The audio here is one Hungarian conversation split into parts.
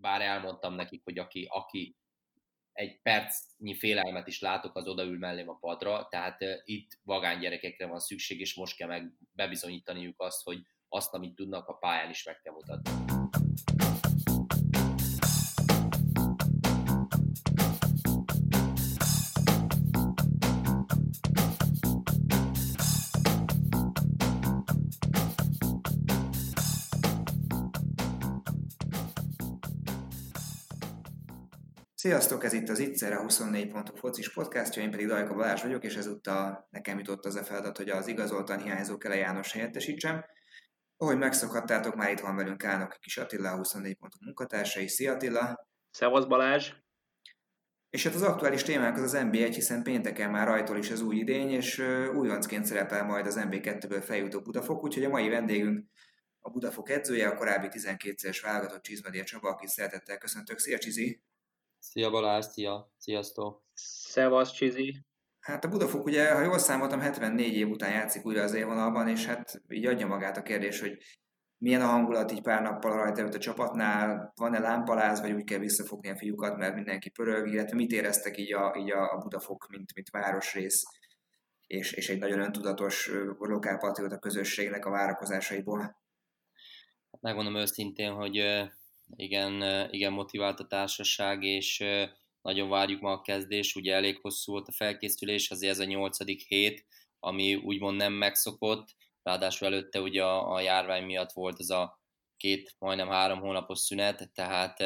bár elmondtam nekik, hogy aki, aki egy percnyi félelmet is látok, az odaül mellém a padra, tehát itt vagány gyerekekre van szükség, és most kell meg bebizonyítaniuk azt, hogy azt, amit tudnak, a pályán is meg kell mutatni. Sziasztok, ez itt az Itzer, a 24 pontok focis podcastja, én pedig Dajka Balázs vagyok, és ezúttal nekem jutott az a feladat, hogy az igazoltan hiányzó Kele János helyettesítsem. Ahogy megszokhattátok, már itt van velünk állnak Kis Attila, a 24 pontok munkatársai. Szia Attila! Szevasz Balázs! És hát az aktuális témánk az az NB1, hiszen pénteken már rajtól is az új idény, és újoncként szerepel majd az NB2-ből feljutó Budafok, úgyhogy a mai vendégünk a Budafok edzője, a korábbi 12-szeres válogatott Csizmedér Csaba, akit szeretettel köszöntök. Szia Csizi! Szia Balázs, szia, sziasztok! Szevasz, Csizi! Hát a Budafok ugye, ha jól számoltam, 74 év után játszik újra az élvonalban, és hát így adja magát a kérdés, hogy milyen a hangulat így pár nappal rajta a csapatnál, van-e lámpaláz, vagy úgy kell visszafogni a fiúkat, mert mindenki pörög, illetve mit éreztek így a, így a Budafok, mint, mint városrész, és, és egy nagyon öntudatos lokálpatrióta közösségnek a várakozásaiból? Megmondom őszintén, hogy igen, igen motivált a társaság, és nagyon várjuk ma a kezdés, ugye elég hosszú volt a felkészülés, azért ez a nyolcadik hét, ami úgymond nem megszokott, ráadásul előtte ugye a, a járvány miatt volt az a két, majdnem három hónapos szünet, tehát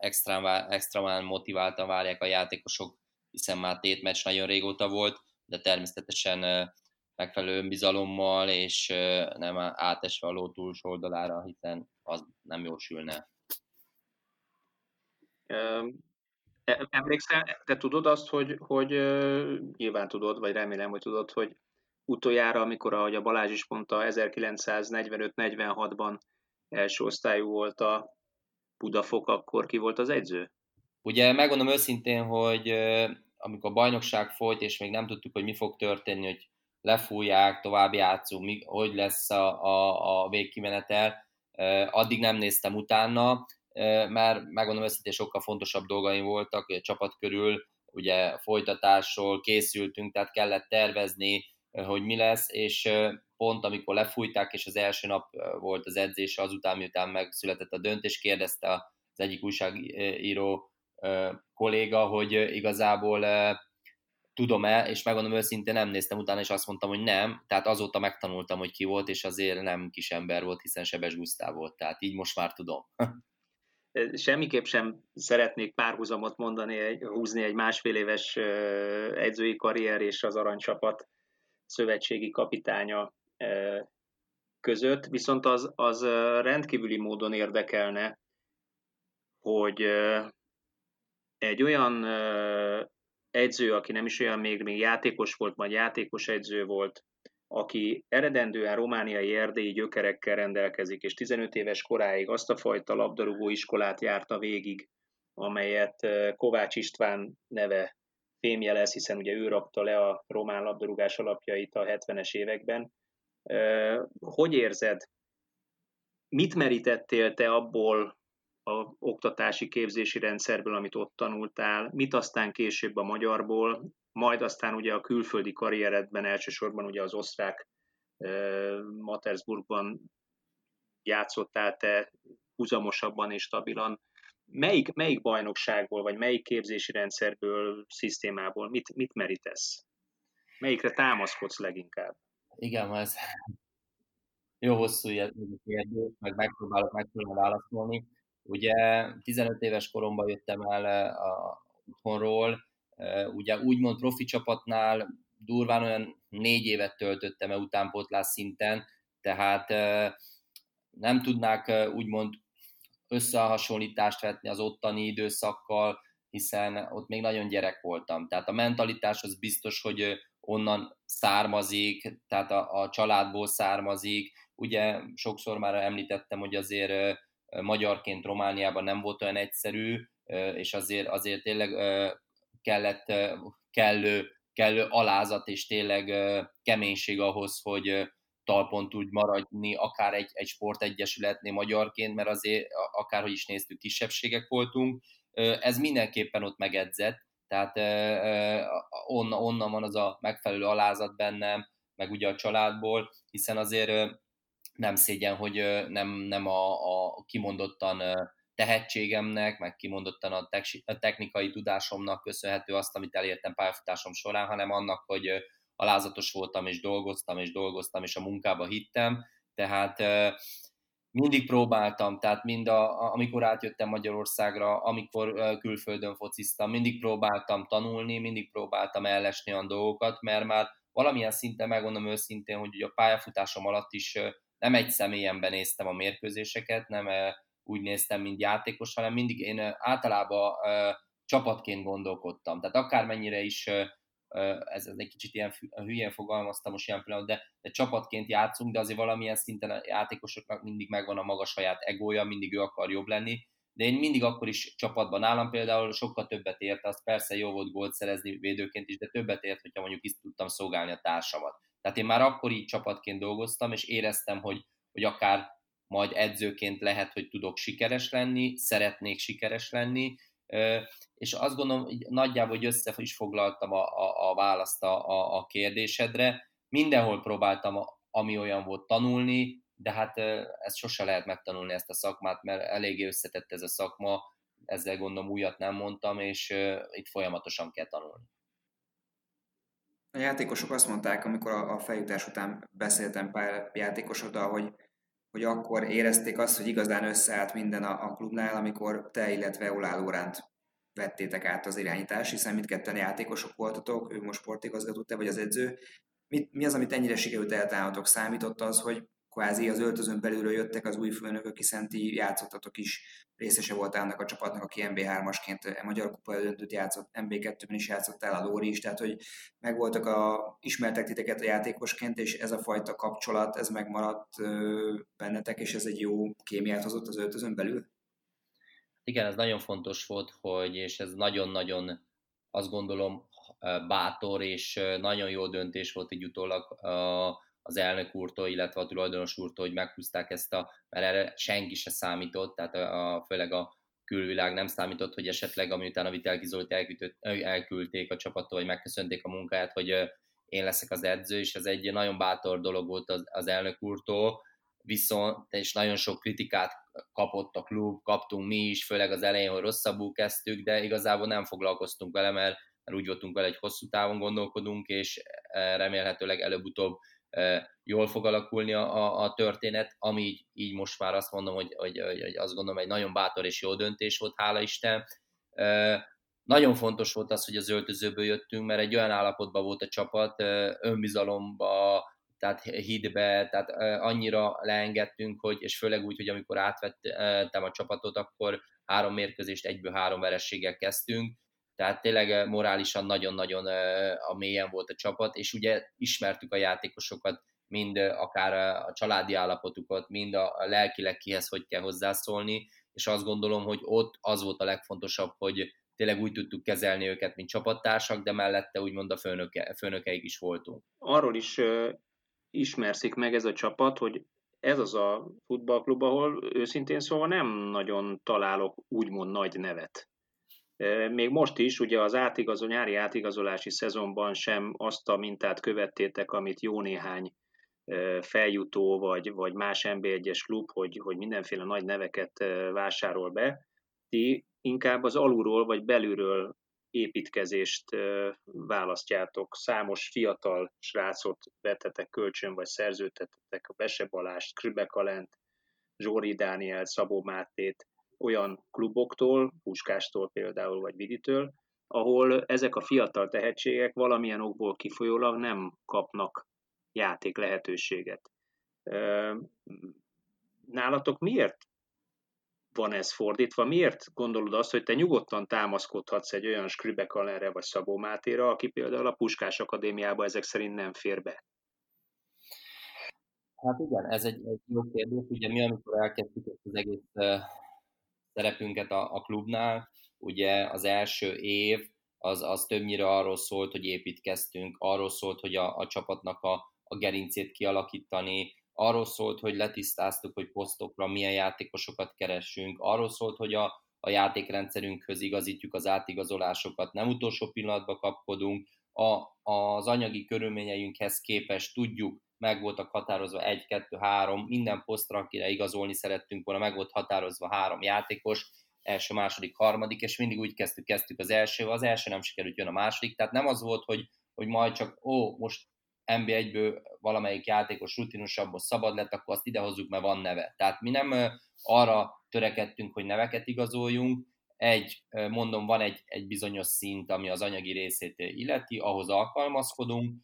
extrán, extrán motiváltan várják a játékosok, hiszen már tét meccs nagyon régóta volt, de természetesen megfelelő önbizalommal, és nem átesve a ló túlsó oldalára, hiszen az nem jósülne. E, emlékszel, te tudod azt, hogy, hogy nyilván tudod, vagy remélem, hogy tudod, hogy utoljára, amikor, ahogy a Balázs is mondta, 1945-46-ban első osztályú volt a Budafok, akkor ki volt az edző? Ugye megmondom őszintén, hogy amikor a bajnokság folyt, és még nem tudtuk, hogy mi fog történni, hogy lefújják, tovább játszunk, mi, hogy lesz a, a, a végkimenetel, addig nem néztem utána, mert megmondom őszintén sokkal fontosabb dolgaim voltak a csapat körül, ugye folytatásról készültünk, tehát kellett tervezni, hogy mi lesz, és pont amikor lefújták, és az első nap volt az edzés, azután, miután megszületett a döntés, kérdezte az egyik újságíró kolléga, hogy igazából tudom-e, és megmondom őszintén nem néztem utána, és azt mondtam, hogy nem, tehát azóta megtanultam, hogy ki volt, és azért nem kis ember volt, hiszen Sebes Gusztáv volt, tehát így most már tudom. semmiképp sem szeretnék párhuzamot mondani, húzni egy másfél éves edzői karrier és az aranycsapat szövetségi kapitánya között, viszont az, az rendkívüli módon érdekelne, hogy egy olyan edző, aki nem is olyan még, még játékos volt, majd játékos edző volt, aki eredendően romániai erdélyi gyökerekkel rendelkezik, és 15 éves koráig azt a fajta labdarúgó iskolát járta végig, amelyet Kovács István neve fémjelez, hiszen ugye ő rakta le a román labdarúgás alapjait a 70-es években. Hogy érzed, mit merítettél te abból a oktatási képzési rendszerből, amit ott tanultál, mit aztán később a magyarból, majd aztán ugye a külföldi karrieredben elsősorban ugye az osztrák Matersburgban játszottál te húzamosabban és stabilan. Melyik, melyik bajnokságból, vagy melyik képzési rendszerből, szisztémából mit, mit merítesz? Melyikre támaszkodsz leginkább? Igen, ez jó hosszú kérdés, meg megpróbálok megpróbálni válaszolni. Ugye 15 éves koromban jöttem el a otthonról, Ugye úgymond profi csapatnál durván olyan négy évet töltöttem utánpótlás szinten, tehát nem tudnák úgymond összehasonlítást vetni az ottani időszakkal, hiszen ott még nagyon gyerek voltam. Tehát a mentalitás az biztos, hogy onnan származik, tehát a, a családból származik. Ugye sokszor már említettem, hogy azért magyarként Romániában nem volt olyan egyszerű, és azért, azért tényleg kellett kellő, kellő alázat és tényleg keménység ahhoz, hogy talpon tud maradni, akár egy, egy sportegyesületnél magyarként, mert azért akárhogy is néztük, kisebbségek voltunk, ez mindenképpen ott megedzett, tehát onnan, onnan van az a megfelelő alázat bennem, meg ugye a családból, hiszen azért nem szégyen, hogy nem, nem a, a kimondottan tehetségemnek, meg kimondottan a, a technikai tudásomnak köszönhető azt, amit elértem pályafutásom során, hanem annak, hogy alázatos voltam, és dolgoztam, és dolgoztam, és a munkába hittem, tehát mindig próbáltam, tehát mind a, amikor átjöttem Magyarországra, amikor külföldön fociztam, mindig próbáltam tanulni, mindig próbáltam ellesni olyan dolgokat, mert már valamilyen szinten megmondom őszintén, hogy a pályafutásom alatt is nem egy személyemben néztem a mérkőzéseket, nem úgy néztem, mint játékos, hanem mindig én általában csapatként gondolkodtam. Tehát akármennyire is ez, ez egy kicsit ilyen hülyén fogalmaztam most ilyen pillanat, de, de csapatként játszunk, de azért valamilyen szinten a játékosoknak mindig megvan a maga saját egója, mindig ő akar jobb lenni, de én mindig akkor is csapatban állam például sokkal többet ért, az persze jó volt gólt szerezni védőként is, de többet ért, hogyha mondjuk is tudtam szolgálni a társamat. Tehát én már akkor így csapatként dolgoztam, és éreztem, hogy, hogy akár majd edzőként lehet, hogy tudok sikeres lenni, szeretnék sikeres lenni, és azt gondolom, hogy nagyjából hogy össze is foglaltam a, a, a választ a, a kérdésedre. Mindenhol próbáltam, ami olyan volt tanulni, de hát ezt sose lehet megtanulni ezt a szakmát, mert eléggé összetett ez a szakma, ezzel gondolom újat nem mondtam, és itt folyamatosan kell tanulni. A játékosok azt mondták, amikor a, feljutás után beszéltem pár játékosoddal, hogy, hogy akkor érezték azt, hogy igazán összeállt minden a, a klubnál, amikor te, illetve Olá Lóránt vettétek át az irányítás, hiszen mindketten játékosok voltatok, ő most sportigazgató, te vagy az edző. Mit, mi az, amit ennyire sikerült eltalálnotok? Számított az, hogy kvázi az öltözön belülről jöttek az új főnökök, hiszen ti játszottatok is, részese volt annak a csapatnak, aki MB3-asként a Magyar Kupa döntőt játszott, MB2-ben is játszottál a Lóri is, tehát hogy megvoltak a, ismertek titeket a játékosként, és ez a fajta kapcsolat, ez megmaradt bennetek, és ez egy jó kémiát hozott az öltözön belül? Igen, ez nagyon fontos volt, hogy, és ez nagyon-nagyon azt gondolom bátor, és nagyon jó döntés volt így utólag az elnök úrtól, illetve a tulajdonos úrtól, hogy meghúzták ezt a, mert erre senki se számított, tehát a, a, főleg a külvilág nem számított, hogy esetleg amiután a Vitelki Zolit elküldték a csapattól, vagy megköszönték a munkáját, hogy én leszek az edző, és ez egy nagyon bátor dolog volt az, az elnök úrtól, viszont, és nagyon sok kritikát kapott a klub, kaptunk mi is, főleg az elején, hogy rosszabbul kezdtük, de igazából nem foglalkoztunk vele, mert, mert úgy voltunk vele, hogy hosszú távon gondolkodunk, és remélhetőleg előbb-utóbb jól fog alakulni a, a történet, ami így, így most már azt mondom, hogy, hogy, hogy, azt gondolom egy nagyon bátor és jó döntés volt, hála Isten. Nagyon fontos volt az, hogy az öltözőből jöttünk, mert egy olyan állapotban volt a csapat, önbizalomba, tehát hitbe, tehát annyira leengedtünk, hogy, és főleg úgy, hogy amikor átvettem a csapatot, akkor három mérkőzést egyből három verességgel kezdtünk, tehát tényleg morálisan nagyon-nagyon a mélyen volt a csapat, és ugye ismertük a játékosokat, mind akár a családi állapotukat, mind a lelkileg kihez hogy kell hozzászólni, és azt gondolom, hogy ott az volt a legfontosabb, hogy tényleg úgy tudtuk kezelni őket, mint csapattársak, de mellette úgymond a főnöke, főnökeik is voltunk. Arról is ismerszik meg ez a csapat, hogy ez az a futballklub, ahol őszintén szóval nem nagyon találok úgymond nagy nevet. Még most is, ugye az átigazol, nyári átigazolási szezonban sem azt a mintát követtétek, amit jó néhány feljutó vagy, vagy más NB1-es klub, hogy, hogy mindenféle nagy neveket vásárol be. Ti inkább az alulról vagy belülről építkezést választjátok. Számos fiatal srácot vettetek kölcsön, vagy szerződtetek a Bese Balást, Krübekalent, Zsóri Dániel, Szabó Mátét, olyan kluboktól, Puskástól például, vagy Viditől, ahol ezek a fiatal tehetségek valamilyen okból kifolyólag nem kapnak játék lehetőséget. Nálatok miért van ez fordítva? Miért gondolod azt, hogy te nyugodtan támaszkodhatsz egy olyan Skribekalenre vagy Szabó Mátéra, aki például a Puskás Akadémiába ezek szerint nem fér be? Hát igen, ez egy, egy jó kérdés. Ugye mi, amikor elkezdtük ezt az egész szerepünket a, a klubnál, ugye az első év az, az többnyire arról szólt, hogy építkeztünk, arról szólt, hogy a, a csapatnak a, a gerincét kialakítani, arról szólt, hogy letisztáztuk, hogy posztokra milyen játékosokat keresünk, arról szólt, hogy a, a játékrendszerünkhöz igazítjuk az átigazolásokat, nem utolsó pillanatban kapkodunk, a, az anyagi körülményeinkhez képest tudjuk, meg voltak határozva egy, kettő, három, minden posztra, akire igazolni szerettünk volna, meg volt határozva három játékos, első, második, harmadik, és mindig úgy kezdtük, kezdtük az első, az első nem sikerült, jön a második, tehát nem az volt, hogy, hogy majd csak, ó, most NB1-ből valamelyik játékos rutinosabban szabad lett, akkor azt idehozzuk, mert van neve. Tehát mi nem arra törekedtünk, hogy neveket igazoljunk, egy, mondom, van egy, egy bizonyos szint, ami az anyagi részét illeti, ahhoz alkalmazkodunk,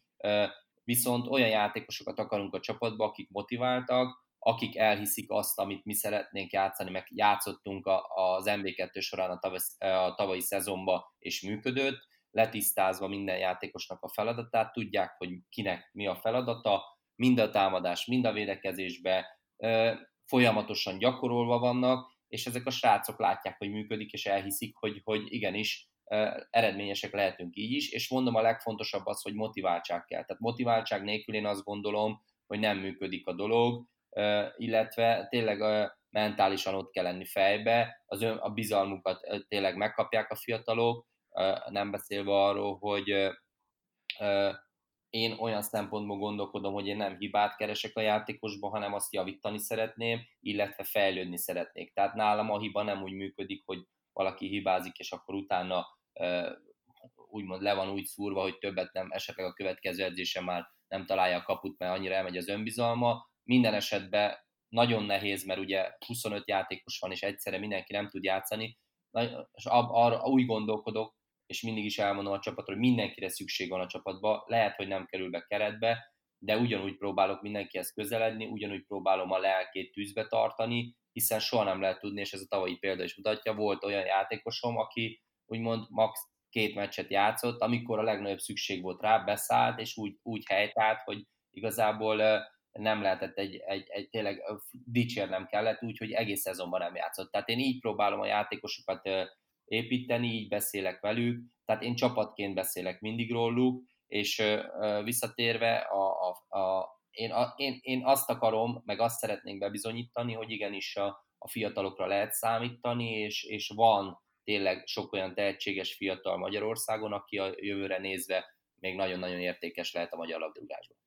viszont olyan játékosokat akarunk a csapatba, akik motiváltak, akik elhiszik azt, amit mi szeretnénk játszani, meg játszottunk az MB2 során a, tavalyi, a tavalyi szezonba, és működött, letisztázva minden játékosnak a feladatát, tudják, hogy kinek mi a feladata, mind a támadás, mind a védekezésbe folyamatosan gyakorolva vannak, és ezek a srácok látják, hogy működik, és elhiszik, hogy, hogy igenis eredményesek lehetünk így is, és mondom a legfontosabb az, hogy motiváltság kell. Tehát motiváltság nélkül én azt gondolom, hogy nem működik a dolog, illetve tényleg mentálisan ott kell lenni fejbe, az ön, a bizalmukat tényleg megkapják a fiatalok, nem beszélve arról, hogy én olyan szempontból gondolkodom, hogy én nem hibát keresek a játékosban, hanem azt javítani szeretném, illetve fejlődni szeretnék. Tehát nálam a hiba nem úgy működik, hogy valaki hibázik, és akkor utána úgymond le van úgy szúrva, hogy többet nem, esetleg a következő edzésen már nem találja a kaput, mert annyira elmegy az önbizalma. Minden esetben nagyon nehéz, mert ugye 25 játékos van, és egyszerre mindenki nem tud játszani, és arra úgy gondolkodok, és mindig is elmondom a csapatra, hogy mindenkire szükség van a csapatba, lehet, hogy nem kerül be keretbe, de ugyanúgy próbálok mindenkihez közeledni, ugyanúgy próbálom a lelkét tűzbe tartani, hiszen soha nem lehet tudni, és ez a tavalyi példa is mutatja, volt olyan játékosom, aki úgymond max két meccset játszott, amikor a legnagyobb szükség volt rá, beszállt, és úgy, úgy helytált, hogy igazából nem lehetett egy, egy, egy tényleg dicsérnem kellett, úgyhogy egész szezonban nem játszott. Tehát én így próbálom a játékosokat építeni, így beszélek velük, tehát én csapatként beszélek mindig róluk, és visszatérve a, a, a, én, a, én, én azt akarom, meg azt szeretnénk bebizonyítani, hogy igenis a, a fiatalokra lehet számítani, és, és van tényleg sok olyan tehetséges fiatal Magyarországon, aki a jövőre nézve még nagyon-nagyon értékes lehet a magyar labdarúgásban.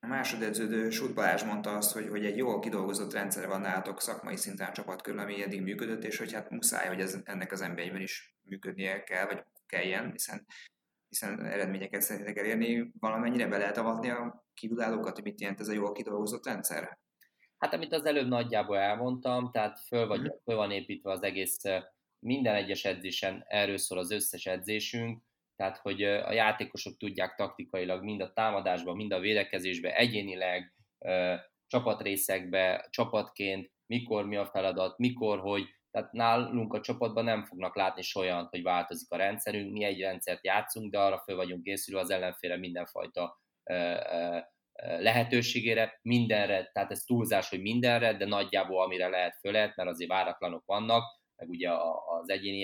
A másodedződő Sut Balázs mondta azt, hogy, hogy egy jól kidolgozott rendszer van nálatok szakmai szinten csapat körül, ami eddig működött, és hogy hát muszáj, hogy ez, ennek az nba is működnie kell, vagy kelljen, hiszen, hiszen eredményeket szeretnék elérni. Valamennyire be lehet avatni a kívülállókat, hogy mit jelent ez a jól kidolgozott rendszer? Hát amit az előbb nagyjából elmondtam, tehát föl, vagy, mhm. föl van építve az egész, minden egyes edzésen erről szól az összes edzésünk, tehát hogy a játékosok tudják taktikailag mind a támadásban, mind a védekezésben, egyénileg, csapatrészekbe, csapatként, mikor mi a feladat, mikor, hogy, tehát nálunk a csapatban nem fognak látni olyan, hogy változik a rendszerünk, mi egy rendszert játszunk, de arra föl vagyunk készülve az ellenfélre mindenfajta lehetőségére, mindenre, tehát ez túlzás, hogy mindenre, de nagyjából amire lehet, föl mert azért váratlanok vannak, meg ugye az egyéni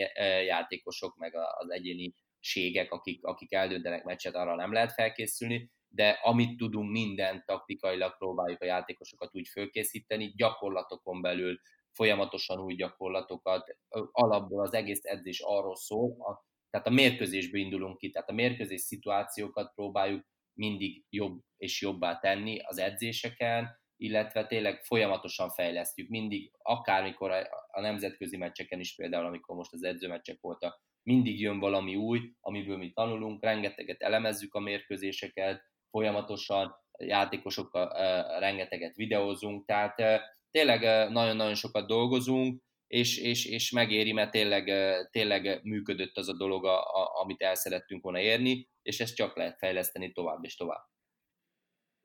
játékosok, meg az egyéni ségek, akik, akik eldöntenek meccset, arra nem lehet felkészülni, de amit tudunk, minden taktikailag próbáljuk a játékosokat úgy fölkészíteni, gyakorlatokon belül folyamatosan új gyakorlatokat, alapból az egész edzés arról szól, a, tehát a mérkőzésből indulunk ki, tehát a mérkőzés szituációkat próbáljuk mindig jobb és jobbá tenni az edzéseken, illetve tényleg folyamatosan fejlesztjük, mindig, akármikor a, a nemzetközi meccseken is például, amikor most az edzőmeccsek voltak, mindig jön valami új, amiből mi tanulunk, rengeteget elemezzük a mérkőzéseket, folyamatosan játékosokkal rengeteget videózunk, tehát tényleg nagyon-nagyon sokat dolgozunk, és, és, és megéri, mert tényleg, tényleg működött az a dolog, a, a, amit el szerettünk volna érni, és ezt csak lehet fejleszteni tovább és tovább.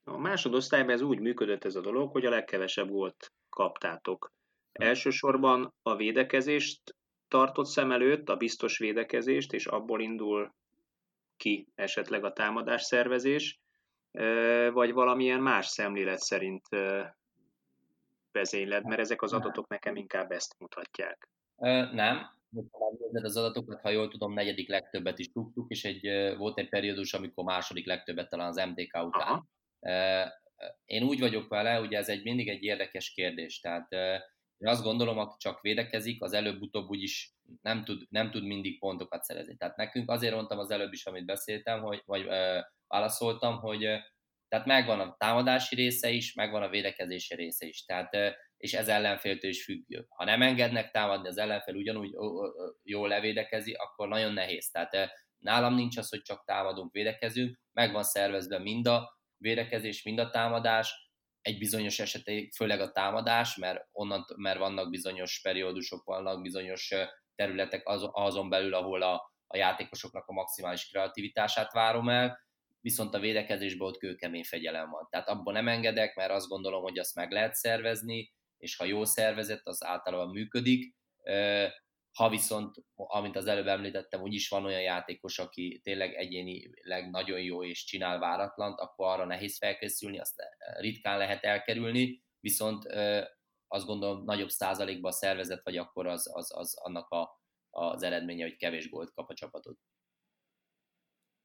A másodosztályban ez úgy működött ez a dolog, hogy a legkevesebb volt kaptátok. Elsősorban a védekezést tartott szem előtt, a biztos védekezést, és abból indul ki esetleg a támadás szervezés, vagy valamilyen más szemlélet szerint vezényled, mert ezek az adatok nekem inkább ezt mutatják. Nem, megnézed az adatokat, ha jól tudom, negyedik legtöbbet is tudtuk, és egy, volt egy periódus, amikor második legtöbbet talán az MTK után. Aha. Én úgy vagyok vele, ugye ez egy mindig egy érdekes kérdés, tehát én azt gondolom, aki csak védekezik, az előbb-utóbb úgyis nem tud, nem tud mindig pontokat szerezni. Tehát nekünk azért mondtam az előbb is, amit beszéltem, hogy, vagy ö, válaszoltam, hogy ö, tehát megvan a támadási része is, megvan a védekezési része is. Tehát, és ez ellenféltől is függő. Ha nem engednek támadni, az ellenfél ugyanúgy jól levédekezi, akkor nagyon nehéz. Tehát nálam nincs az, hogy csak támadunk, védekezünk, megvan szervezve mind a védekezés, mind a támadás, egy bizonyos esetek, főleg a támadás, mert, onnan, mert vannak bizonyos periódusok, vannak bizonyos területek az, azon belül, ahol a, a játékosoknak a maximális kreativitását várom el, viszont a védekezésben ott kőkemény fegyelem van. Tehát abban nem engedek, mert azt gondolom, hogy azt meg lehet szervezni, és ha jó szervezet, az általában működik. Ha viszont, amint az előbb említettem, úgyis van olyan játékos, aki tényleg egyénileg nagyon jó és csinál váratlant, akkor arra nehéz felkészülni, azt ritkán lehet elkerülni, viszont azt gondolom nagyobb százalékban a szervezet vagy akkor az, az, az annak a, az eredménye, hogy kevés gólt kap a csapatod.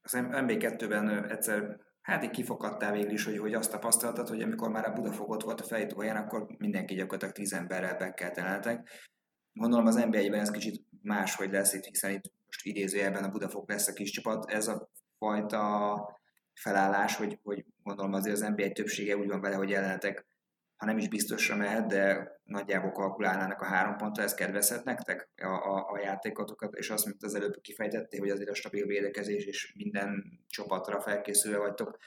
Az MB2-ben egyszer hát így kifakadtál végül is, hogy, hogy azt tapasztaltad, hogy amikor már a Budafok volt a fejtóhaján, akkor mindenki gyakorlatilag tíz emberrel bekkelt Gondolom az NBA-ben ez kicsit máshogy lesz itt, hiszen itt most idézőjelben a Budafok lesz a kis csapat. Ez a fajta felállás, hogy, hogy gondolom azért az NBA többsége úgy van vele, hogy ellenetek, ha nem is biztosra mehet, de nagyjából kalkulálnának a három pontra, ez kedvezhet nektek a, a, a játékotokat, és azt, mint az előbb kifejtették, hogy azért a stabil védekezés és minden csapatra felkészülve vagytok,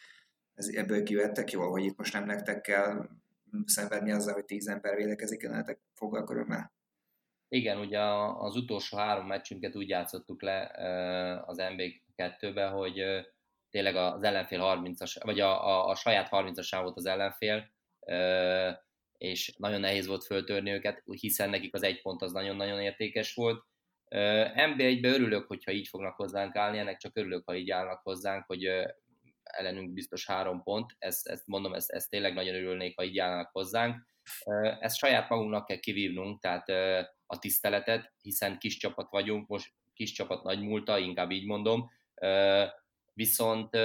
ez, ebből kivettek jól, hogy itt most nem nektek kell szenvedni azzal, hogy tíz ember védekezik ellenetek fogalkörömmel? Igen, ugye az utolsó három meccsünket úgy játszottuk le az MB2-be, hogy tényleg az ellenfél 30-as, vagy a, a, a saját 30-asán volt az ellenfél, és nagyon nehéz volt föltörni őket, hiszen nekik az egy pont az nagyon-nagyon értékes volt. MB1-be örülök, hogyha így fognak hozzánk állni, ennek csak örülök, ha így állnak hozzánk, hogy ellenünk biztos három pont, ezt, ezt mondom, ezt, ezt tényleg nagyon örülnék, ha így állnak hozzánk. Ezt saját magunknak kell kivívnunk, tehát a tiszteletet, hiszen kis csapat vagyunk, most kis csapat nagy múlta, inkább így mondom, viszont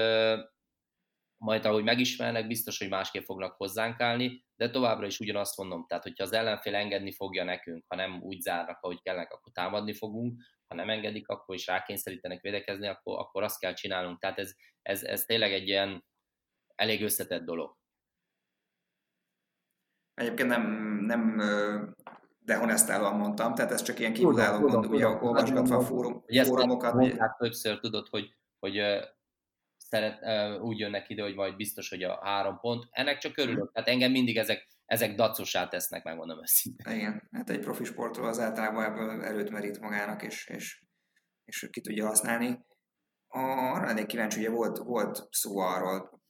majd ahogy megismernek, biztos, hogy másképp fognak hozzánk állni, de továbbra is ugyanazt mondom, tehát hogyha az ellenfél engedni fogja nekünk, ha nem úgy zárnak, ahogy kellene, akkor támadni fogunk, ha nem engedik, akkor is rákényszerítenek védekezni, akkor, akkor azt kell csinálnunk. Tehát ez, ez, ez tényleg egy ilyen elég összetett dolog. Egyébként nem, nem dehonestálóan mondtam, tehát ez csak ilyen kívülálló gond, ugye olvasgatva a fórum, ugye fórumokat. Mondták többször tudod, hogy, hogy szeret, úgy jönnek ide, hogy majd biztos, hogy a három pont. Ennek csak örülök. Tehát engem mindig ezek, ezek dacosá tesznek, megmondom őszintén. Igen, hát egy profi sportról az általában ebből erőt merít magának, és, és, és ki tudja használni. Arra lennék kíváncsi, ugye volt, volt szó arról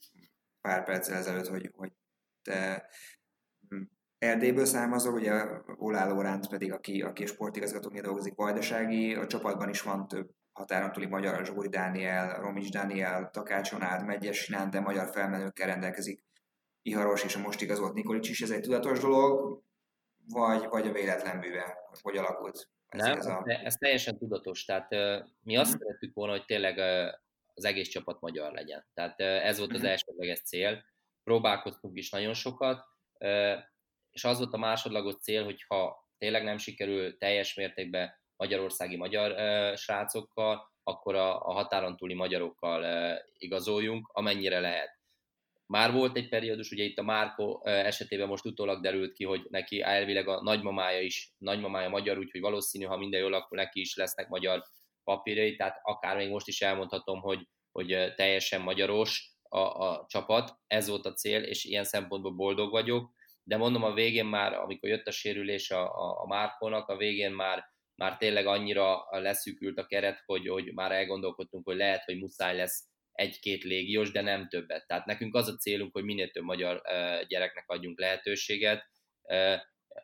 pár perccel ezelőtt, hogy, hogy te hm, Erdélyből származol, ugye Olá Lóránt pedig, aki, aki sportigazgatóként dolgozik Vajdasági, a csapatban is van több határon túli magyar, Zsóri Dániel, Romics Dániel, Takács Onád, Megyes Sinán, de magyar felmenőkkel rendelkezik Iharos és a most igazolt Nikolics is. Ez egy tudatos dolog, vagy, vagy a véletlen műve? Hogy alakult? Ez, Nem, ez, a... ez teljesen tudatos. Tehát uh, mi azt hmm. szerettük volna, hogy tényleg uh, az egész csapat magyar legyen. Tehát uh, ez volt az hmm. elsődleges cél. Próbálkoztunk is nagyon sokat, és az volt a másodlagos cél, hogy ha tényleg nem sikerül teljes mértékben magyarországi magyar srácokkal, akkor a, a határon túli magyarokkal uh, igazoljunk, amennyire lehet. Már volt egy periódus, ugye itt a Márko esetében most utólag derült ki, hogy neki elvileg a nagymamája is, nagymamája magyar, úgyhogy valószínű, ha minden jól, akkor neki is lesznek magyar papírjai, tehát akár még most is elmondhatom, hogy, hogy teljesen magyaros a, a csapat, ez volt a cél, és ilyen szempontból boldog vagyok, de mondom a végén már, amikor jött a sérülés a, a, a Márkónak, a végén már már tényleg annyira leszűkült a keret, hogy, hogy már elgondolkodtunk, hogy lehet, hogy muszáj lesz egy-két légiós, de nem többet. Tehát nekünk az a célunk, hogy minél több magyar gyereknek adjunk lehetőséget,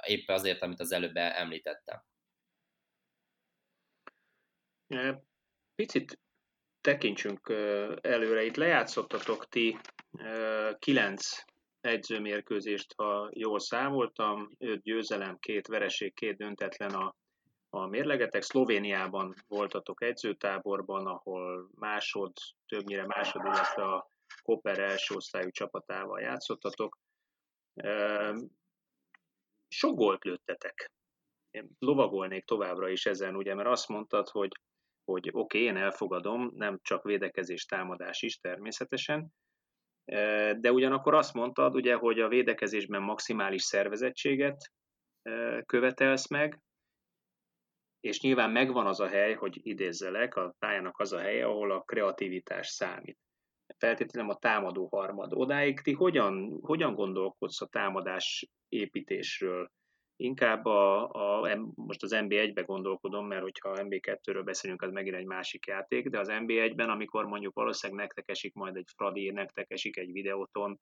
éppen azért, amit az előbb említettem. Picit tekintsünk előre. Itt lejátszottatok ti kilenc edzőmérkőzést, ha jól számoltam, öt győzelem, két vereség, két döntetlen a a mérlegetek. Szlovéniában voltatok edzőtáborban, ahol másod, többnyire másod, illetve a Koper első osztályú csapatával játszottatok. Sok gólt lőttetek. Én lovagolnék továbbra is ezen, ugye, mert azt mondtad, hogy, hogy oké, okay, én elfogadom, nem csak védekezés, támadás is természetesen, de ugyanakkor azt mondtad, ugye, hogy a védekezésben maximális szervezettséget követelsz meg, és nyilván megvan az a hely, hogy idézzelek, a pályának az a helye, ahol a kreativitás számít. Feltétlenül a támadó harmad. Odáig ti hogyan, hogyan gondolkodsz a támadás építésről? Inkább a, a, most az NB1-be gondolkodom, mert hogyha NB2-ről beszélünk, az megint egy másik játék, de az NB1-ben, amikor mondjuk valószínűleg nektek esik majd egy Fradi, nektek esik egy videóton,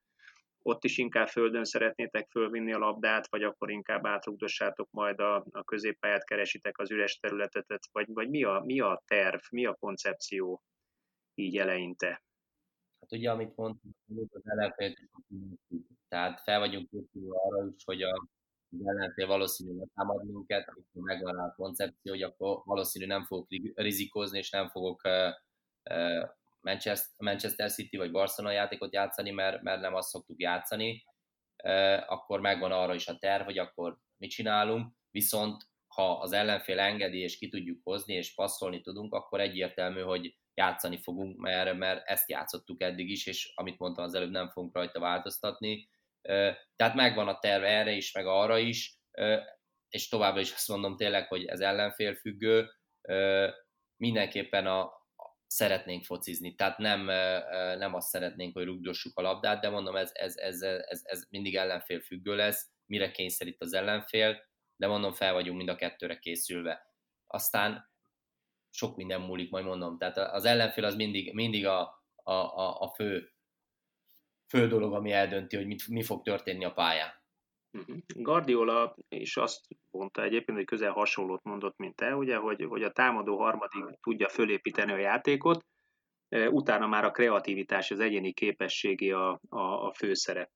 ott is inkább földön szeretnétek fölvinni a labdát, vagy akkor inkább átrugdossátok majd a, a középpályát, keresitek az üres területet, vagy, vagy mi, a, mi a terv, mi a koncepció így eleinte? Hát ugye, amit mondtam, az ellenfél, tehát fel vagyunk készülve arra is, hogy a, az ellenfél valószínűleg támad minket, amikor megvan a koncepció, hogy akkor valószínű nem fogok rizikózni, és nem fogok Manchester City vagy Barcelona játékot játszani, mert, mert nem azt szoktuk játszani, akkor megvan arra is a terv, hogy akkor mit csinálunk, viszont ha az ellenfél engedi, és ki tudjuk hozni, és passzolni tudunk, akkor egyértelmű, hogy játszani fogunk, mert, mert ezt játszottuk eddig is, és amit mondtam az előbb, nem fogunk rajta változtatni. Tehát megvan a terv erre is, meg arra is, és továbbra is azt mondom tényleg, hogy ez ellenfél függő, mindenképpen a, szeretnénk focizni. Tehát nem, nem azt szeretnénk, hogy rugdossuk a labdát, de mondom, ez, ez, ez, ez, ez mindig ellenfél függő lesz, mire kényszerít az ellenfél, de mondom, fel vagyunk mind a kettőre készülve. Aztán sok minden múlik, majd mondom. Tehát az ellenfél az mindig, mindig a, a, a, a fő, fő dolog, ami eldönti, hogy mit, mi fog történni a pályán. Mhm. Guardiola is azt mondta egyébként, hogy közel hasonlót mondott, mint te, ugye, hogy, hogy a támadó harmadik tudja fölépíteni a játékot, utána már a kreativitás, az egyéni képességi a, a, a főszerep.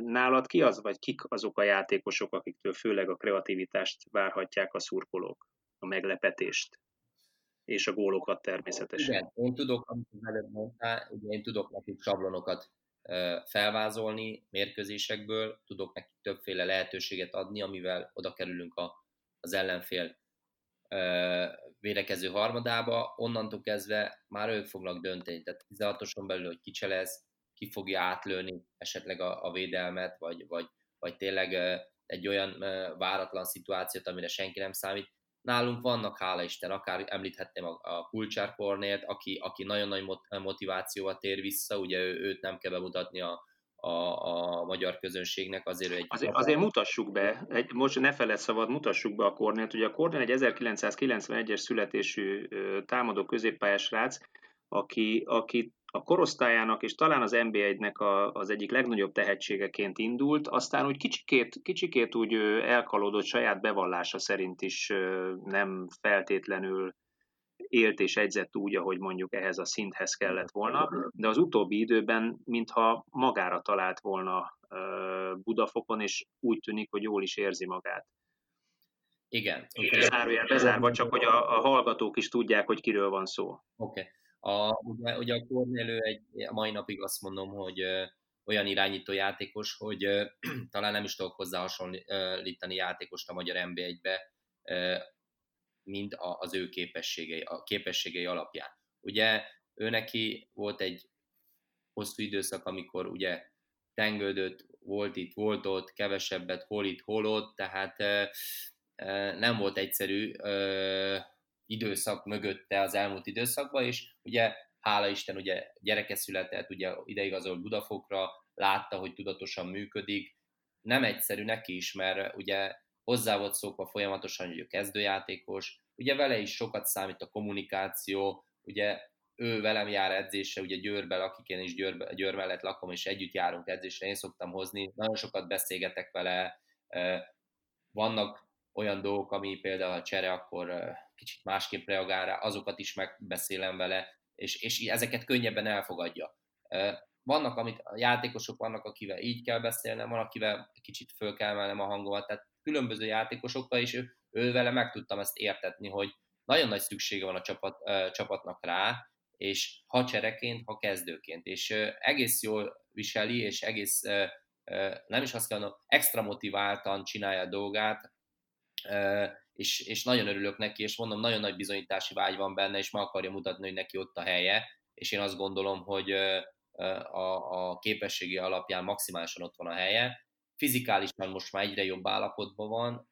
Nálad ki az, vagy kik azok a játékosok, akiktől főleg a kreativitást várhatják a szurkolók, a meglepetést? és a gólokat természetesen. Igen, én tudok, amit az előbb mondtál, ugye én tudok nekik sablonokat felvázolni mérkőzésekből, tudok nekik többféle lehetőséget adni, amivel oda kerülünk a, az ellenfél védekező harmadába, onnantól kezdve már ők fognak dönteni, tehát 16-oson belül, hogy ki lesz, ki fogja átlőni esetleg a, a védelmet, vagy, vagy, vagy tényleg egy olyan váratlan szituációt, amire senki nem számít. Nálunk vannak, hála Isten, akár említhetném a, a Kulcsár Kornélt, aki, aki nagyon nagy motivációval tér vissza, ugye ő, őt nem kell bemutatni a, a, a magyar közönségnek azért egy... Azért, azért mutassuk be, egy, most ne feled szabad, mutassuk be a Kornélt. Ugye a Kornél egy 1991-es születésű támadó középpályás rác, aki, aki a korosztályának és talán az NB1-nek a, az egyik legnagyobb tehetségeként indult, aztán úgy kicsikét, kicsikét úgy elkalódott saját bevallása szerint is nem feltétlenül élt és egyzett úgy, ahogy mondjuk ehhez a szinthez kellett volna, de az utóbbi időben mintha magára talált volna Budafokon, és úgy tűnik, hogy jól is érzi magát. Igen. Zárójel bezárva, csak hogy a, a hallgatók is tudják, hogy kiről van szó. Oké. Okay. A, ugye, ugye a Kornélő egy, a mai napig azt mondom, hogy ö, olyan irányító játékos, hogy ö, talán nem is tudok hozzá hasonlítani játékost a magyar NB1-be, ö, mint a, az ő képességei, a képességei alapján. Ugye ő neki volt egy hosszú időszak, amikor ugye tengődött, volt itt, volt ott, kevesebbet, hol itt, hol ott, tehát nem volt egyszerű időszak mögötte az elmúlt időszakban, és ugye hála Isten, ugye gyereke született, ugye ideigazolt Budafokra, látta, hogy tudatosan működik. Nem egyszerű neki is, mert ugye hozzá volt szokva folyamatosan, hogy ő kezdőjátékos, ugye vele is sokat számít a kommunikáció, ugye ő velem jár edzése, ugye Győrbe lakik, én is Győrbe, Győr mellett lakom, és együtt járunk edzésre, én szoktam hozni, nagyon sokat beszélgetek vele, vannak olyan dolgok, ami például a csere, akkor kicsit másképp reagál rá, azokat is megbeszélem vele, és, és ezeket könnyebben elfogadja. Vannak, amit a játékosok vannak, akivel így kell beszélnem, van, akivel kicsit föl kell emelnem a hangomat, tehát különböző játékosokkal, és ő ő vele meg tudtam ezt értetni, hogy nagyon nagy szüksége van a csapat, ö, csapatnak rá, és ha csereként, ha kezdőként, és ö, egész jól viseli, és egész, ö, ö, nem is azt kell mondani, extra motiváltan csinálja a dolgát, ö, és, és nagyon örülök neki, és mondom, nagyon nagy bizonyítási vágy van benne, és meg akarja mutatni, hogy neki ott a helye, és én azt gondolom, hogy a, a képességi alapján maximálisan ott van a helye. Fizikálisan most már egyre jobb állapotban van.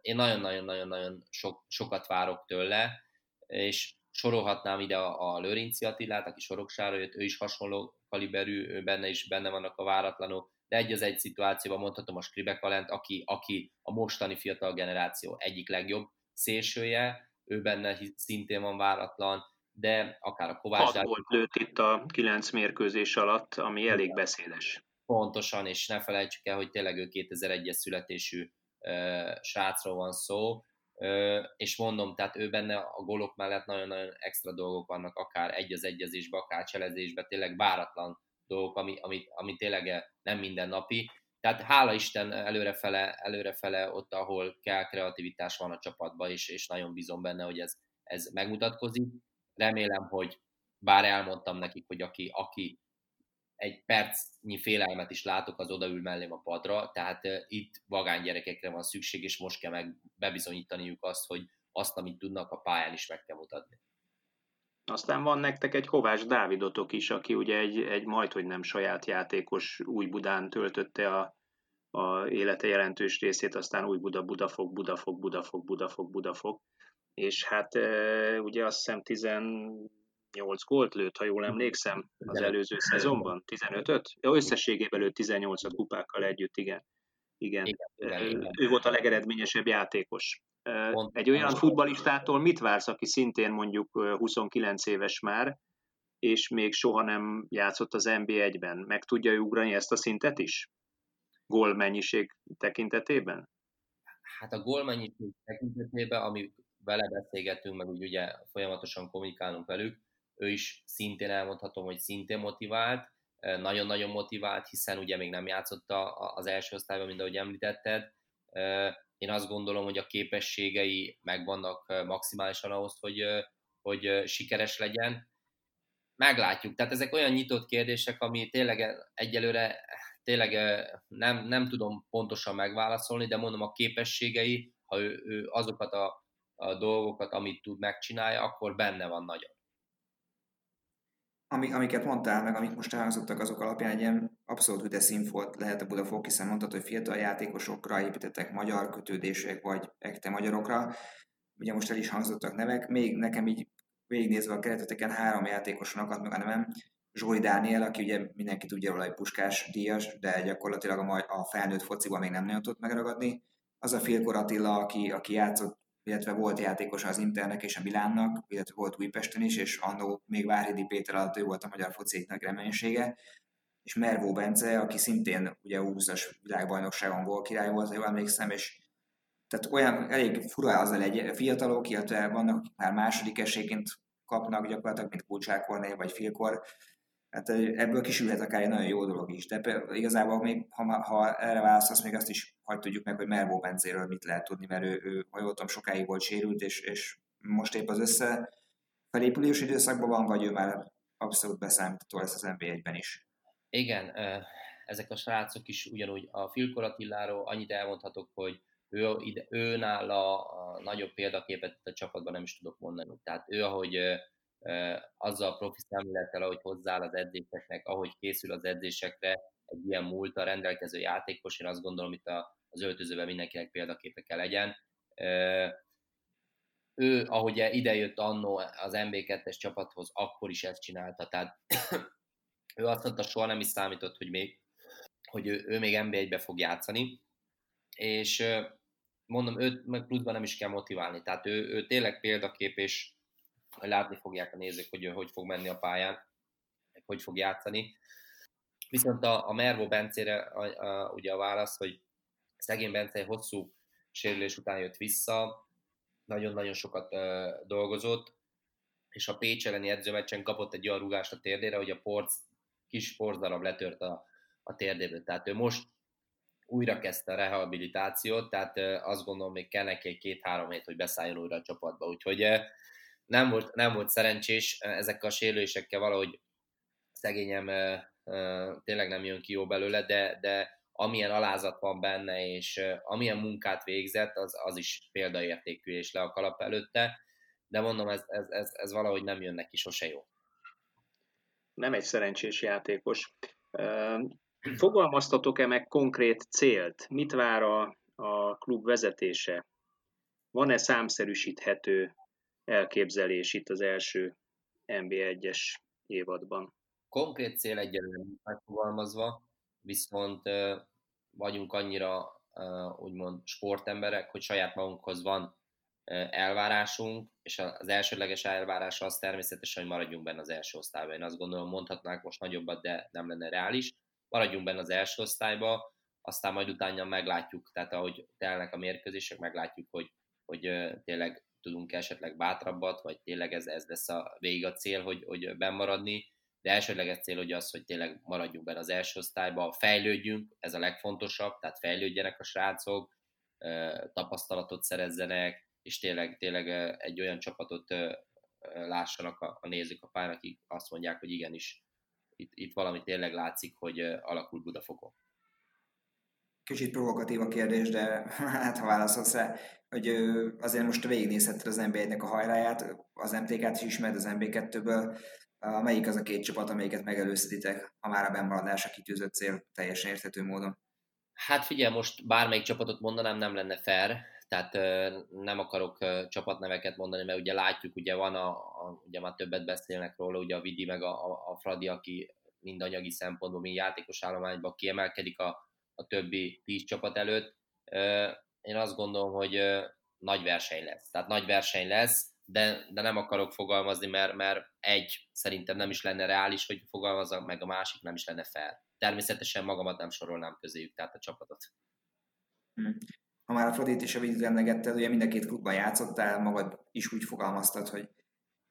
Én nagyon-nagyon-nagyon-nagyon sok, sokat várok tőle, és sorolhatnám ide a, Lőrinci Attilát, aki Soroksára jött, ő is hasonló kaliberű, ő benne is benne vannak a váratlanok, de egy az egy szituációban mondhatom a Skribekalent, aki, aki a mostani fiatal generáció egyik legjobb szélsője, ő benne szintén van váratlan, de akár a Kovács... Hat volt lőtt itt a kilenc mérkőzés alatt, ami elég beszédes. Pontosan, és ne felejtsük el, hogy tényleg ő 2001-es születésű uh, srácról van szó, uh, és mondom, tehát ő benne a golok mellett nagyon-nagyon extra dolgok vannak, akár egy az egyezésbe, akár cselezésbe, tényleg váratlan dolgok, ami, ami, ami tényleg nem mindennapi. Tehát hála Isten előrefele, előrefele ott, ahol kell, kreativitás van a csapatban, és, és nagyon bízom benne, hogy ez, ez megmutatkozik remélem, hogy bár elmondtam nekik, hogy aki, aki egy percnyi félelmet is látok, az odaül mellém a padra, tehát uh, itt vagány gyerekekre van szükség, és most kell meg bebizonyítaniuk azt, hogy azt, amit tudnak a pályán is meg kell mutatni. Aztán van nektek egy Kovács Dávidotok is, aki ugye egy, egy majd, hogy nem saját játékos új Budán töltötte a, a élete jelentős részét, aztán új Buda, Budafok, Budafok, Budafok, Budafok, Budafok és hát ugye azt hiszem 18 gólt lőtt, ha jól emlékszem, az előző szezonban, 15-öt? Ja, összességében lőtt 18 kupákkal együtt, igen. Igen. igen, igen, igen. Ő volt a legeredményesebb játékos. Pont, Egy olyan futbalistától mit vársz, aki szintén mondjuk 29 éves már, és még soha nem játszott az NB1-ben? Meg tudja ugrani ezt a szintet is? Gól mennyiség tekintetében? Hát a gól mennyiség tekintetében, ami vele beszélgetünk, meg úgy ugye folyamatosan kommunikálunk velük, ő is szintén elmondhatom, hogy szintén motivált, nagyon-nagyon motivált, hiszen ugye még nem játszotta az első osztályban, mint ahogy említetted. Én azt gondolom, hogy a képességei megvannak maximálisan ahhoz, hogy, hogy sikeres legyen. Meglátjuk. Tehát ezek olyan nyitott kérdések, ami tényleg egyelőre tényleg nem, nem tudom pontosan megválaszolni, de mondom, a képességei, ha ő, ő azokat a a dolgokat, amit tud, megcsinálja, akkor benne van nagyon. Ami, amiket mondtál, meg amik most elhangzottak, azok alapján egy ilyen abszolút üde színfolt lehet a Budafok, hiszen mondtad, hogy fiatal játékosokra építettek magyar kötődések, vagy ekte magyarokra. Ugye most el is hangzottak nevek, még nekem így végignézve a kereteteken három játékoson akadt meg a nevem. Zsóri Dániel, aki ugye mindenki tudja róla, hogy puskás díjas, de gyakorlatilag a, a felnőtt fociban még nem nagyon tudott megragadni. Az a Filkor Attila, aki, aki játszott illetve volt játékos az Internek és a Milánnak, illetve volt Újpesten is, és annó még Várhidi Péter alatt ő volt a magyar foci nagy reménysége, és Mervó Bence, aki szintén ugye 20-as világbajnokságon király volt, ha jól emlékszem, és tehát olyan elég fura az egy fiatalok, illetve vannak, akik már második esélyként kapnak gyakorlatilag, mint Kulcsák Kornél vagy Filkor, Hát ebből kisülhet akár egy nagyon jó dolog is, de igazából még, ha, ha erre választasz, még azt is hagyd tudjuk meg, hogy Mervó Bencéről mit lehet tudni, mert ő, ő ha jól tudom, sokáig volt sérült, és, és most épp az össze felépülés időszakban van, vagy ő már abszolút beszámítható lesz az NB1-ben is. Igen, ezek a srácok is ugyanúgy a Filkor Attiláról annyit elmondhatok, hogy ő, ide, ő nála a nagyobb példaképet a csapatban nem is tudok mondani. Tehát ő, ahogy azzal a profi szemlélettel, ahogy hozzááll az edzéseknek, ahogy készül az edzésekre, egy ilyen múlta rendelkező játékos, én azt gondolom, itt az öltözőben mindenkinek példaképe kell legyen. Ő, ahogy idejött annó az MB2-es csapathoz, akkor is ezt csinálta, tehát ő azt mondta, soha nem is számított, hogy, még, hogy ő, ő még MB1-be fog játszani, és mondom, őt meg pluszban nem is kell motiválni, tehát ő, ő tényleg példakép, és látni fogják a nézők, hogy hogy fog menni a pályán, hogy fog játszani. Viszont a, a Mervo Bencére a, a, ugye a válasz, hogy szegény Bence hosszú sérülés után jött vissza, nagyon-nagyon sokat ö, dolgozott, és a Pécs elleni edzőmeccsen kapott egy olyan rúgást a térdére, hogy a porc, kis porcdarab letört a, a térdéből. Tehát ő most újra kezdte a rehabilitációt, tehát azt gondolom, még kell neki egy két-három hét, hogy beszálljon újra a csapatba. Úgyhogy nem volt, nem volt szerencsés ezekkel a sérülésekkel valahogy szegényem tényleg nem jön ki jó belőle, de, de amilyen alázat van benne, és amilyen munkát végzett, az, az is példaértékű és le a kalap előtte, de mondom, ez, ez, ez, ez valahogy nem jön neki sose jó. Nem egy szerencsés játékos. Fogalmaztatok-e meg konkrét célt? Mit vár a, a klub vezetése? Van-e számszerűsíthető elképzelés itt az első NB1-es évadban? Konkrét cél egyelőre megfogalmazva, viszont vagyunk annyira úgymond sportemberek, hogy saját magunkhoz van elvárásunk, és az elsődleges elvárás az természetesen, hogy maradjunk benne az első osztályban. Én azt gondolom, mondhatnánk most nagyobbat, de nem lenne reális. Maradjunk benne az első osztályba, aztán majd utána meglátjuk, tehát ahogy telnek a mérkőzések, meglátjuk, hogy, hogy tényleg tudunk esetleg bátrabbat, vagy tényleg ez, ez lesz a végig a cél, hogy, hogy bemaradni, de elsődleges cél hogy az, hogy tényleg maradjunk benne az első osztályba, fejlődjünk, ez a legfontosabb, tehát fejlődjenek a srácok, tapasztalatot szerezzenek, és tényleg, tényleg egy olyan csapatot lássanak a, a nézők a pályán, akik azt mondják, hogy igenis, itt, itt valami tényleg látszik, hogy alakul Budafokon. Kicsit provokatív a kérdés, de hát ha válaszolsz rá, hogy azért most végignézhetted az NBA-nek a hajráját, az MTK-t is ismered az MB2-ből, melyik az a két csapat, amelyiket megelőzhetitek, ha már a bemaradás a kitűzött cél teljesen érthető módon? Hát figyelj, most bármelyik csapatot mondanám, nem lenne fair, tehát nem akarok csapatneveket mondani, mert ugye látjuk, ugye van a, a ugye már többet beszélnek róla, ugye a Vidi meg a, a Fradi, aki mind anyagi szempontból, mind játékos állományban kiemelkedik a, a többi tíz csapat előtt. Én azt gondolom, hogy nagy verseny lesz. Tehát nagy verseny lesz, de, de nem akarok fogalmazni, mert, mert egy, szerintem nem is lenne reális, hogy fogalmazok, meg a másik nem is lenne fel. Természetesen magamat nem sorolnám közéjük, tehát a csapatot. Hmm. Ha már a Fradit és a Vidit emlegetted, ugye mind a két klubban játszottál, magad is úgy fogalmaztad, hogy,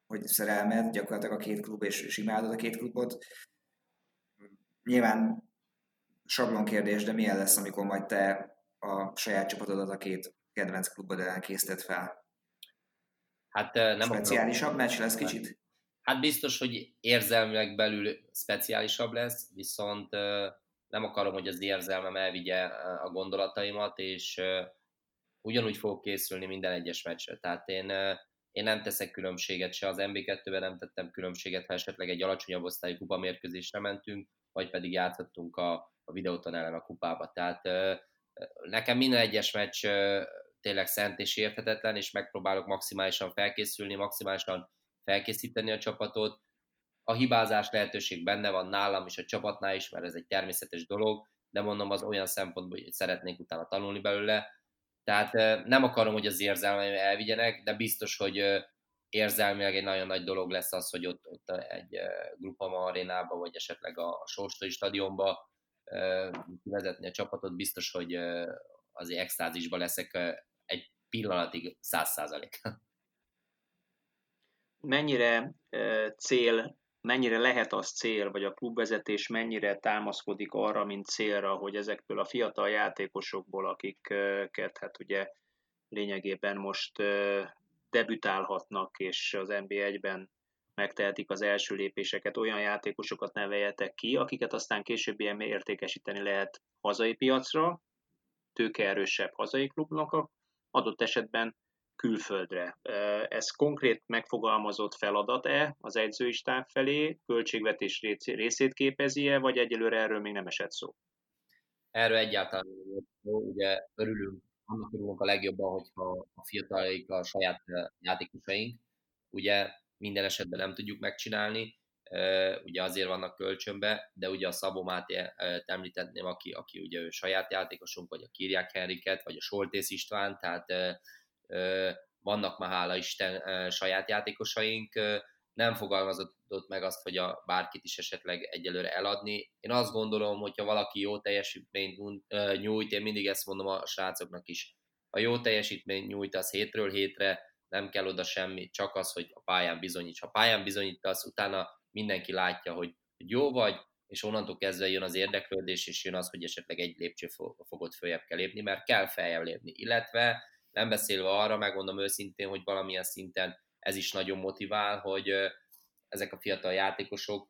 hogy szerelmed, gyakorlatilag a két klub, és, és imádod a két klubot. Nyilván sablon kérdés, de milyen lesz, amikor majd te a saját csapatodat a két kedvenc klubod ellen készíted fel? Hát nem Speciálisabb meccs lesz kicsit? Hát biztos, hogy érzelmileg belül speciálisabb lesz, viszont nem akarom, hogy az érzelmem elvigye a gondolataimat, és ugyanúgy fogok készülni minden egyes meccsre. Tehát én, én nem teszek különbséget se az MB2-ben, nem tettem különbséget, ha esetleg egy alacsonyabb osztályú kupamérkőzésre mentünk, vagy pedig játszottunk a, a videóton ellen a kupába. Tehát nekem minden egyes meccs tényleg szent és érthetetlen, és megpróbálok maximálisan felkészülni, maximálisan felkészíteni a csapatot. A hibázás lehetőség benne van nálam és a csapatnál is, mert ez egy természetes dolog, de mondom az olyan szempontból, hogy szeretnék utána tanulni belőle. Tehát nem akarom, hogy az érzelmeim elvigyenek, de biztos, hogy érzelmileg egy nagyon nagy dolog lesz az, hogy ott, ott egy Grupama arénába, vagy esetleg a Sóstói stadionba vezetni a csapatot, biztos, hogy azért extázisba leszek egy pillanatig száz százalék. Mennyire cél, mennyire lehet az cél, vagy a klubvezetés mennyire támaszkodik arra, mint célra, hogy ezekből a fiatal játékosokból, akiket hát ugye lényegében most debütálhatnak, és az NB1-ben megtehetik az első lépéseket, olyan játékosokat neveljetek ki, akiket aztán később ilyen értékesíteni lehet hazai piacra, tőkeerősebb hazai klubnak, adott esetben külföldre. Ez konkrét megfogalmazott feladat-e az edzői stáb felé, költségvetés részét képezi-e, vagy egyelőre erről még nem esett szó? Erről egyáltalán nem szó, ugye örülünk, annak örülünk a legjobban, hogyha a fiatalaik a saját játékosaink, ugye minden esetben nem tudjuk megcsinálni, ugye azért vannak kölcsönbe, de ugye a Szabó Máté említetném, aki, aki ugye ő saját játékosunk, vagy a Kirják Henriket, vagy a Soltész István, tehát vannak már hála Isten saját játékosaink, nem fogalmazott meg azt, hogy a bárkit is esetleg egyelőre eladni. Én azt gondolom, hogyha valaki jó teljesítményt nyújt, én mindig ezt mondom a srácoknak is, a jó teljesítményt nyújt, az hétről hétre, nem kell oda semmi, csak az, hogy a pályán bizonyíts. Ha pályán bizonyítasz, utána mindenki látja, hogy jó vagy, és onnantól kezdve jön az érdeklődés, és jön az, hogy esetleg egy lépcsőfogot följebb kell lépni, mert kell feljebb lépni. Illetve nem beszélve arra, megmondom őszintén, hogy valamilyen szinten ez is nagyon motivál, hogy ezek a fiatal játékosok,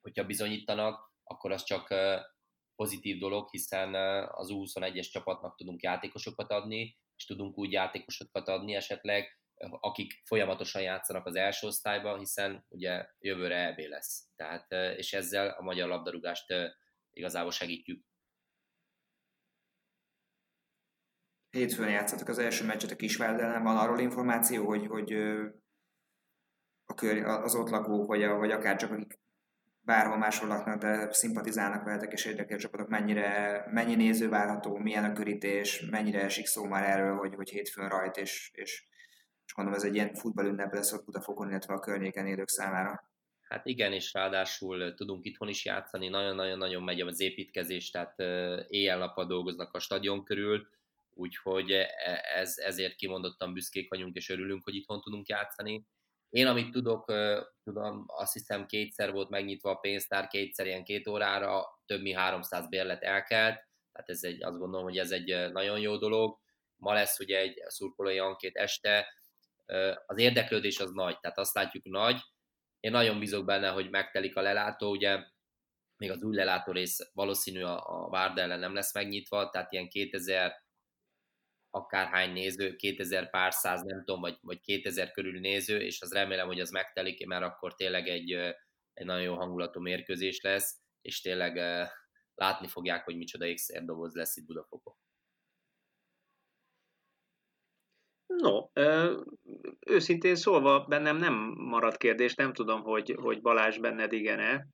hogyha bizonyítanak, akkor az csak pozitív dolog, hiszen az U21-es csapatnak tudunk játékosokat adni, és tudunk úgy játékosokat adni esetleg, akik folyamatosan játszanak az első osztályban, hiszen ugye jövőre EB lesz. Tehát, és ezzel a magyar labdarúgást igazából segítjük. Hétfőn játszottak az első meccset a Kisvárd. Van arról információ, hogy, hogy a kör, az ott lakók, vagy, a, vagy akár csak akik bárhol máshol laknak, de szimpatizálnak veletek és érdekel csapatok, mennyire, mennyi néző várható, milyen a körítés, mennyire esik szó már erről, hogy, hogy hétfőn rajt, és, és, és mondom, ez egy ilyen futballünnep lesz ott Budafokon, illetve a környéken élők számára. Hát igen, és ráadásul tudunk itthon is játszani, nagyon-nagyon-nagyon megy az építkezés, tehát éjjel-nappal dolgoznak a stadion körül, úgyhogy e, ez, ezért kimondottan büszkék vagyunk, és örülünk, hogy itthon tudunk játszani én, amit tudok, tudom, azt hiszem kétszer volt megnyitva a pénztár, kétszer ilyen két órára, több mint 300 bérlet elkelt, tehát ez egy, azt gondolom, hogy ez egy nagyon jó dolog. Ma lesz ugye egy szurkolói ankét este, az érdeklődés az nagy, tehát azt látjuk nagy. Én nagyon bízok benne, hogy megtelik a lelátó, ugye még az új lelátó rész valószínű a, a Várd ellen nem lesz megnyitva, tehát ilyen 2000 akárhány néző, 2000 pár száz, nem tudom, vagy, vagy 2000 körül néző, és az remélem, hogy az megtelik, mert akkor tényleg egy, egy nagyon jó hangulatú mérkőzés lesz, és tényleg látni fogják, hogy micsoda ékszer doboz lesz itt Budafokon. No, őszintén szólva bennem nem maradt kérdés, nem tudom, hogy, hogy Balázs benned igen-e.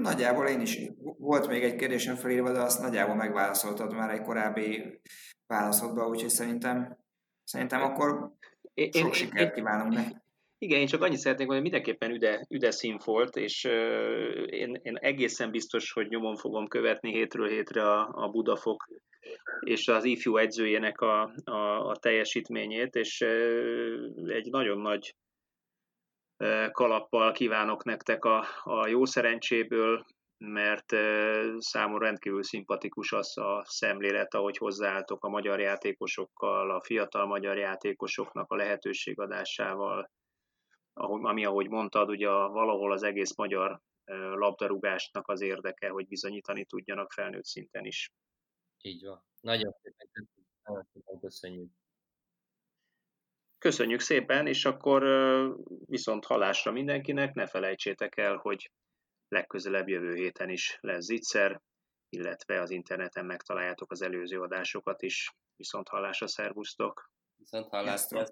Nagyjából én is. Volt még egy kérdésem felírva, de azt nagyjából megválaszoltad már egy korábbi válaszodba, úgyhogy szerintem, szerintem akkor én, sok én, sikert én, kívánunk neki. Igen, én csak annyit szeretnék hogy mindenképpen üde, üde volt, és uh, én, én egészen biztos, hogy nyomon fogom követni hétről hétre a, a Budafok és az ifjú edzőjének a, a, a teljesítményét, és egy nagyon nagy kalappal kívánok nektek a, a jó szerencséből, mert számomra rendkívül szimpatikus az a szemlélet, ahogy hozzáálltok a magyar játékosokkal, a fiatal magyar játékosoknak a lehetőségadásával, ami, ahogy mondtad, ugye valahol az egész magyar labdarúgásnak az érdeke, hogy bizonyítani tudjanak felnőtt szinten is. Így van. Nagyon szépen, köszönjük. Köszönjük szépen, és akkor viszont halásra mindenkinek, ne felejtsétek el, hogy legközelebb jövő héten is lesz zicser, illetve az interneten megtaláljátok az előző adásokat is. Viszont hallásra, szervusztok! Viszont hallásra!